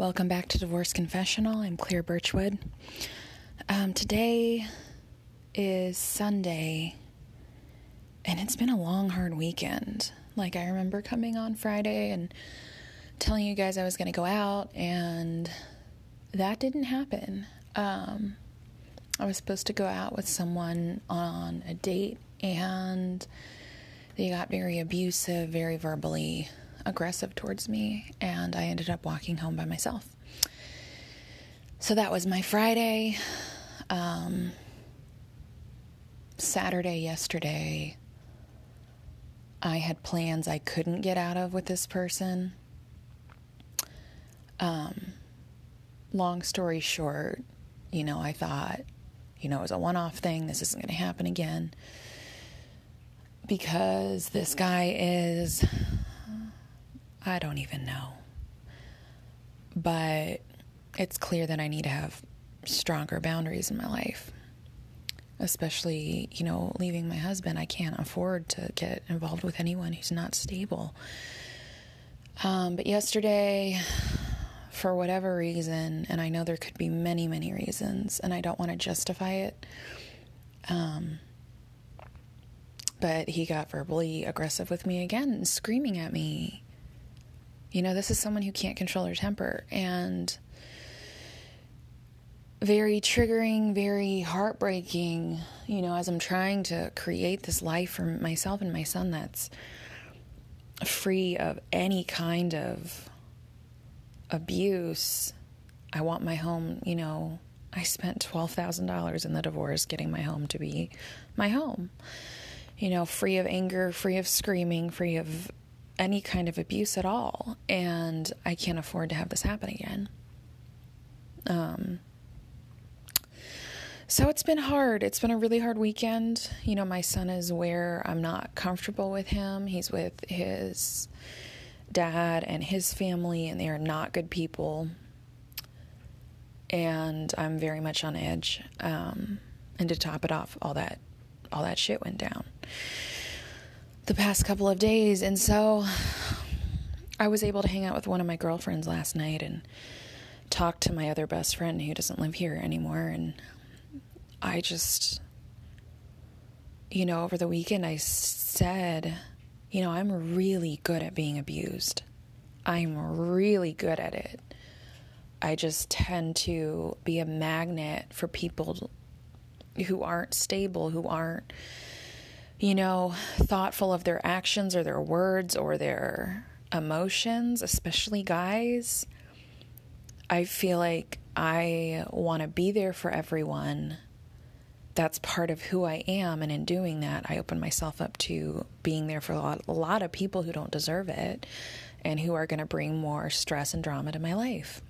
Welcome back to Divorce Confessional. I'm Claire Birchwood. Um, today is Sunday, and it's been a long, hard weekend. Like, I remember coming on Friday and telling you guys I was going to go out, and that didn't happen. Um, I was supposed to go out with someone on a date, and they got very abusive, very verbally aggressive towards me, and I ended up walking home by myself. So that was my Friday. Um, Saturday, yesterday, I had plans I couldn't get out of with this person. Um, long story short, you know, I thought, you know, it was a one off thing. This isn't going to happen again. Because this guy is I don't even know. But it's clear that I need to have stronger boundaries in my life. Especially, you know, leaving my husband, I can't afford to get involved with anyone who's not stable. Um, but yesterday, for whatever reason, and I know there could be many, many reasons, and I don't want to justify it. Um, but he got verbally aggressive with me again, screaming at me you know, this is someone who can't control her temper and very triggering, very heartbreaking, you know, as I'm trying to create this life for myself and my son that's free of any kind of abuse. I want my home, you know, I spent $12,000 in the divorce getting my home to be my home. You know, free of anger, free of screaming, free of any kind of abuse at all, and I can't afford to have this happen again. Um, so it's been hard. It's been a really hard weekend. You know, my son is where I'm not comfortable with him. He's with his dad and his family, and they are not good people. And I'm very much on edge. Um, and to top it off, all that all that shit went down the past couple of days. And so I was able to hang out with one of my girlfriends last night and talk to my other best friend who doesn't live here anymore. And I just, you know, over the weekend, I said, you know, I'm really good at being abused. I'm really good at it. I just tend to be a magnet for people who aren't stable, who aren't you know, thoughtful of their actions or their words or their emotions, especially guys. I feel like I want to be there for everyone. That's part of who I am. And in doing that, I open myself up to being there for a lot, a lot of people who don't deserve it and who are going to bring more stress and drama to my life.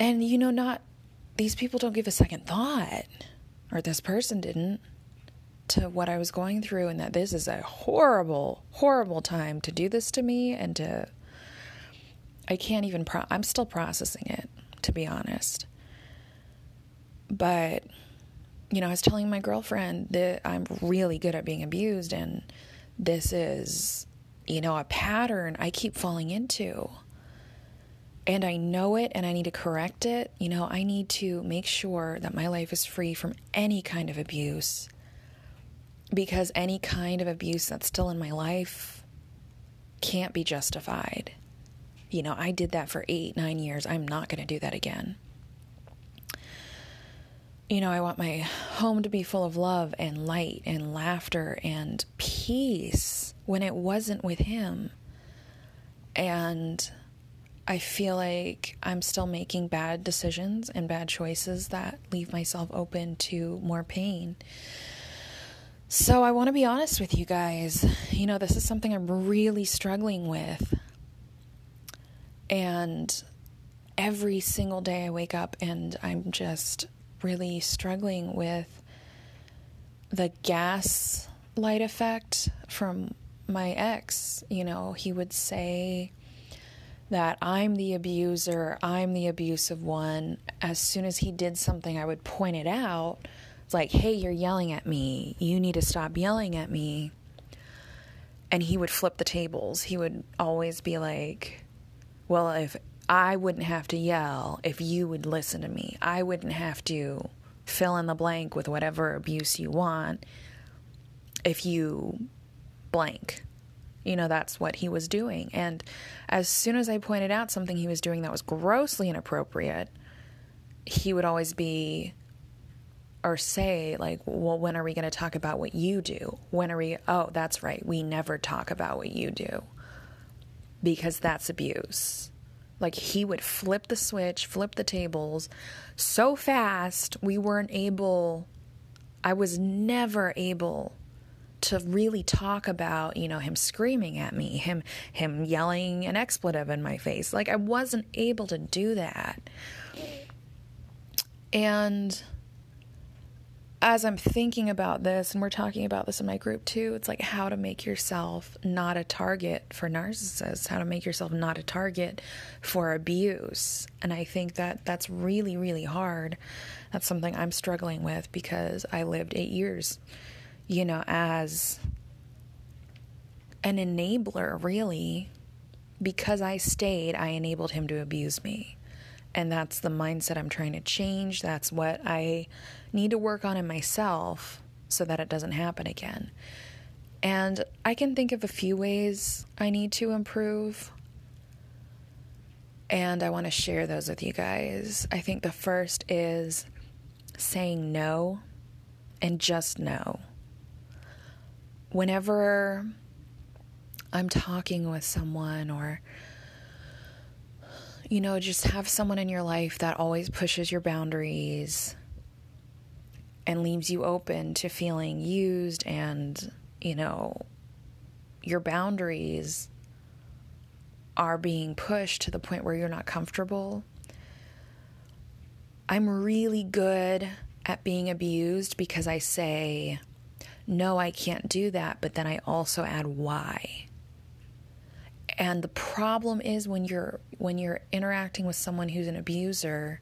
And, you know, not these people don't give a second thought or this person didn't to what I was going through and that this is a horrible horrible time to do this to me and to I can't even pro- I'm still processing it to be honest. But you know, I was telling my girlfriend that I'm really good at being abused and this is you know a pattern I keep falling into and I know it and I need to correct it, you know, I need to make sure that my life is free from any kind of abuse. Because any kind of abuse that's still in my life can't be justified. You know, I did that for eight, nine years. I'm not going to do that again. You know, I want my home to be full of love and light and laughter and peace when it wasn't with him. And I feel like I'm still making bad decisions and bad choices that leave myself open to more pain. So I want to be honest with you guys. You know, this is something I'm really struggling with. And every single day I wake up and I'm just really struggling with the gas light effect from my ex. You know, he would say, that I'm the abuser, I'm the abusive one. As soon as he did something, I would point it out. It's like, hey, you're yelling at me. You need to stop yelling at me. and he would flip the tables. He would always be like, Well, if I wouldn't have to yell, if you would listen to me, I wouldn't have to fill in the blank with whatever abuse you want if you blank. You know, that's what he was doing. And as soon as I pointed out something he was doing that was grossly inappropriate, he would always be or say like well when are we going to talk about what you do? When are we oh that's right. We never talk about what you do because that's abuse. Like he would flip the switch flip the tables so fast we weren't able i was never able to really talk about you know him screaming at me him him yelling an expletive in my face like i wasn't able to do that and as I'm thinking about this, and we're talking about this in my group too, it's like how to make yourself not a target for narcissists, how to make yourself not a target for abuse. And I think that that's really, really hard. That's something I'm struggling with because I lived eight years, you know, as an enabler, really. Because I stayed, I enabled him to abuse me. And that's the mindset I'm trying to change. That's what I need to work on in myself so that it doesn't happen again. And I can think of a few ways I need to improve. And I want to share those with you guys. I think the first is saying no and just no. Whenever I'm talking with someone or you know, just have someone in your life that always pushes your boundaries and leaves you open to feeling used and, you know, your boundaries are being pushed to the point where you're not comfortable. I'm really good at being abused because I say, no, I can't do that, but then I also add why. And the problem is when you're when you're interacting with someone who's an abuser,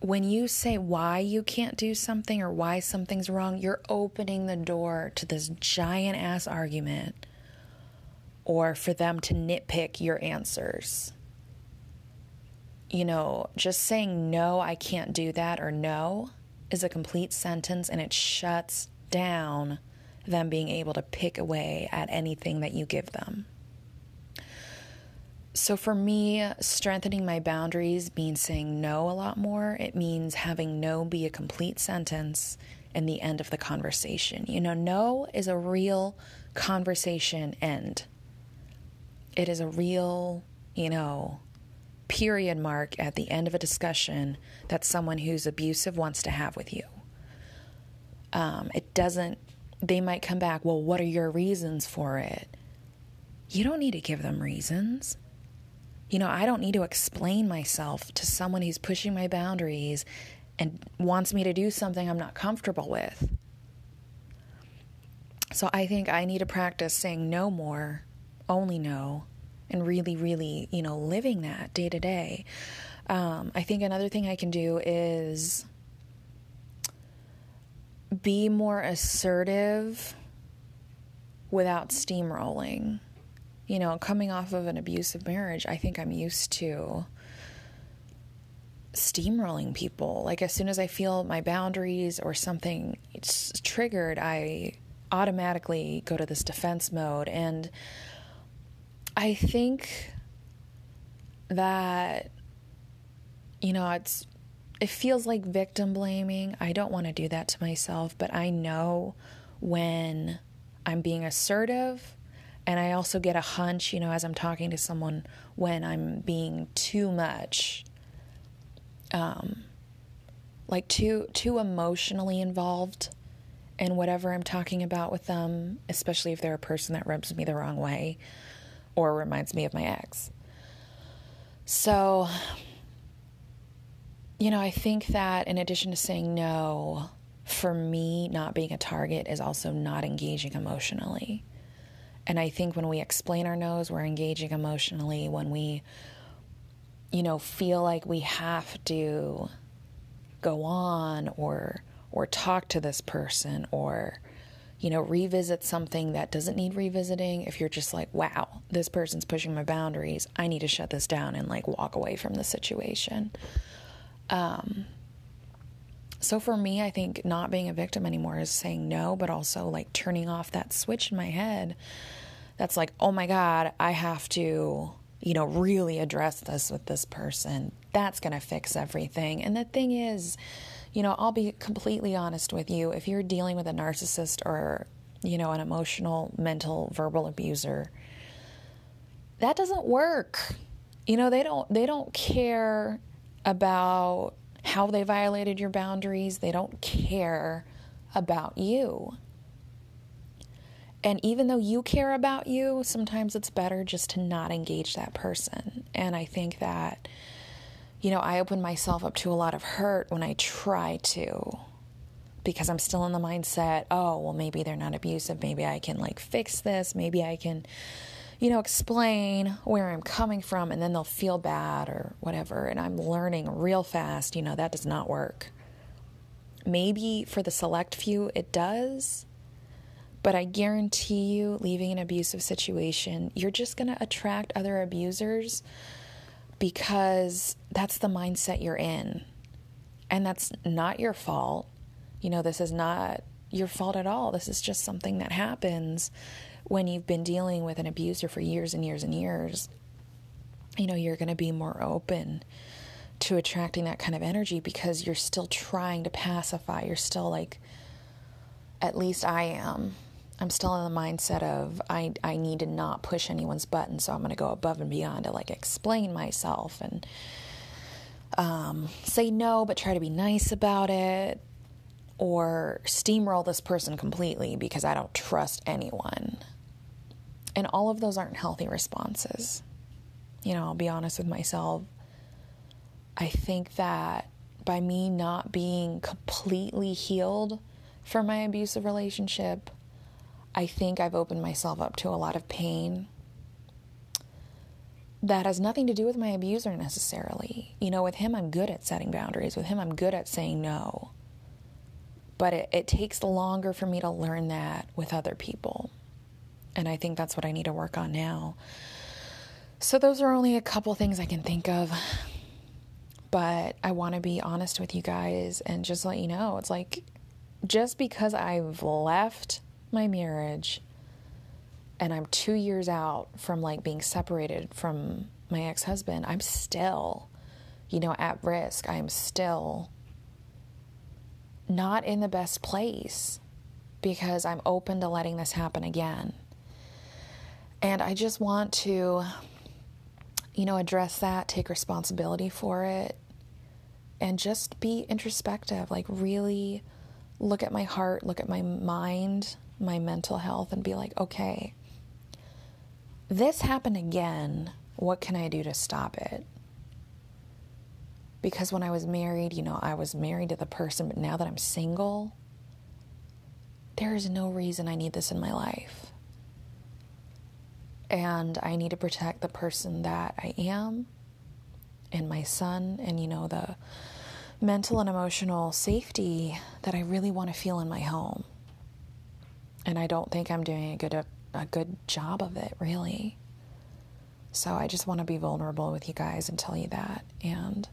when you say why you can't do something or why something's wrong, you're opening the door to this giant ass argument or for them to nitpick your answers. You know, just saying no, I can't do that or no is a complete sentence and it shuts down them being able to pick away at anything that you give them. So, for me, strengthening my boundaries means saying no a lot more. It means having no be a complete sentence in the end of the conversation. You know, no is a real conversation end, it is a real, you know, period mark at the end of a discussion that someone who's abusive wants to have with you. Um, it doesn't they might come back, well, what are your reasons for it? You don't need to give them reasons. You know, I don't need to explain myself to someone who's pushing my boundaries and wants me to do something I'm not comfortable with. So I think I need to practice saying no more, only no, and really, really, you know, living that day to day. Um, I think another thing I can do is be more assertive without steamrolling. You know, coming off of an abusive marriage, I think I'm used to steamrolling people. Like, as soon as I feel my boundaries or something it's triggered, I automatically go to this defense mode. And I think that, you know, it's it feels like victim blaming. I don't want to do that to myself, but I know when I'm being assertive and I also get a hunch, you know, as I'm talking to someone when I'm being too much um like too too emotionally involved in whatever I'm talking about with them, especially if they're a person that rubs me the wrong way or reminds me of my ex. So, you know, I think that in addition to saying no, for me, not being a target is also not engaging emotionally. And I think when we explain our no's, we're engaging emotionally. When we, you know, feel like we have to go on or or talk to this person or you know, revisit something that doesn't need revisiting. If you're just like, wow, this person's pushing my boundaries, I need to shut this down and like walk away from the situation. Um, so for me, I think not being a victim anymore is saying no, but also like turning off that switch in my head that's like, oh my God, I have to, you know, really address this with this person. That's going to fix everything. And the thing is, you know, I'll be completely honest with you. If you're dealing with a narcissist or, you know, an emotional, mental, verbal abuser, that doesn't work. You know, they don't they don't care about how they violated your boundaries. They don't care about you. And even though you care about you, sometimes it's better just to not engage that person. And I think that, you know, I open myself up to a lot of hurt when I try to because I'm still in the mindset, oh, well, maybe they're not abusive. Maybe I can like fix this. Maybe I can you know, explain where I'm coming from and then they'll feel bad or whatever. And I'm learning real fast, you know, that does not work. Maybe for the select few it does, but I guarantee you, leaving an abusive situation, you're just going to attract other abusers because that's the mindset you're in. And that's not your fault. You know, this is not your fault at all. This is just something that happens when you've been dealing with an abuser for years and years and years, you know, you're going to be more open to attracting that kind of energy because you're still trying to pacify. You're still like, at least I am. I'm still in the mindset of I, I need to not push anyone's button, so I'm going to go above and beyond to like explain myself and um, say no, but try to be nice about it, or steamroll this person completely because I don't trust anyone. And all of those aren't healthy responses. You know, I'll be honest with myself. I think that by me not being completely healed from my abusive relationship, I think I've opened myself up to a lot of pain that has nothing to do with my abuser necessarily. You know, with him, I'm good at setting boundaries. With him, I'm good at saying no. But it, it takes longer for me to learn that with other people. And I think that's what I need to work on now. So, those are only a couple things I can think of. But I want to be honest with you guys and just let you know it's like just because I've left my marriage and I'm two years out from like being separated from my ex husband, I'm still, you know, at risk. I'm still not in the best place because I'm open to letting this happen again. And I just want to, you know, address that, take responsibility for it, and just be introspective. Like, really look at my heart, look at my mind, my mental health, and be like, okay, this happened again. What can I do to stop it? Because when I was married, you know, I was married to the person, but now that I'm single, there is no reason I need this in my life and I need to protect the person that I am and my son and you know the mental and emotional safety that I really want to feel in my home. And I don't think I'm doing a good a good job of it really. So I just want to be vulnerable with you guys and tell you that and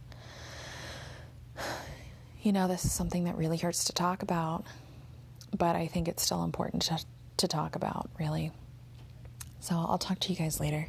you know this is something that really hurts to talk about, but I think it's still important to to talk about, really. So I'll talk to you guys later.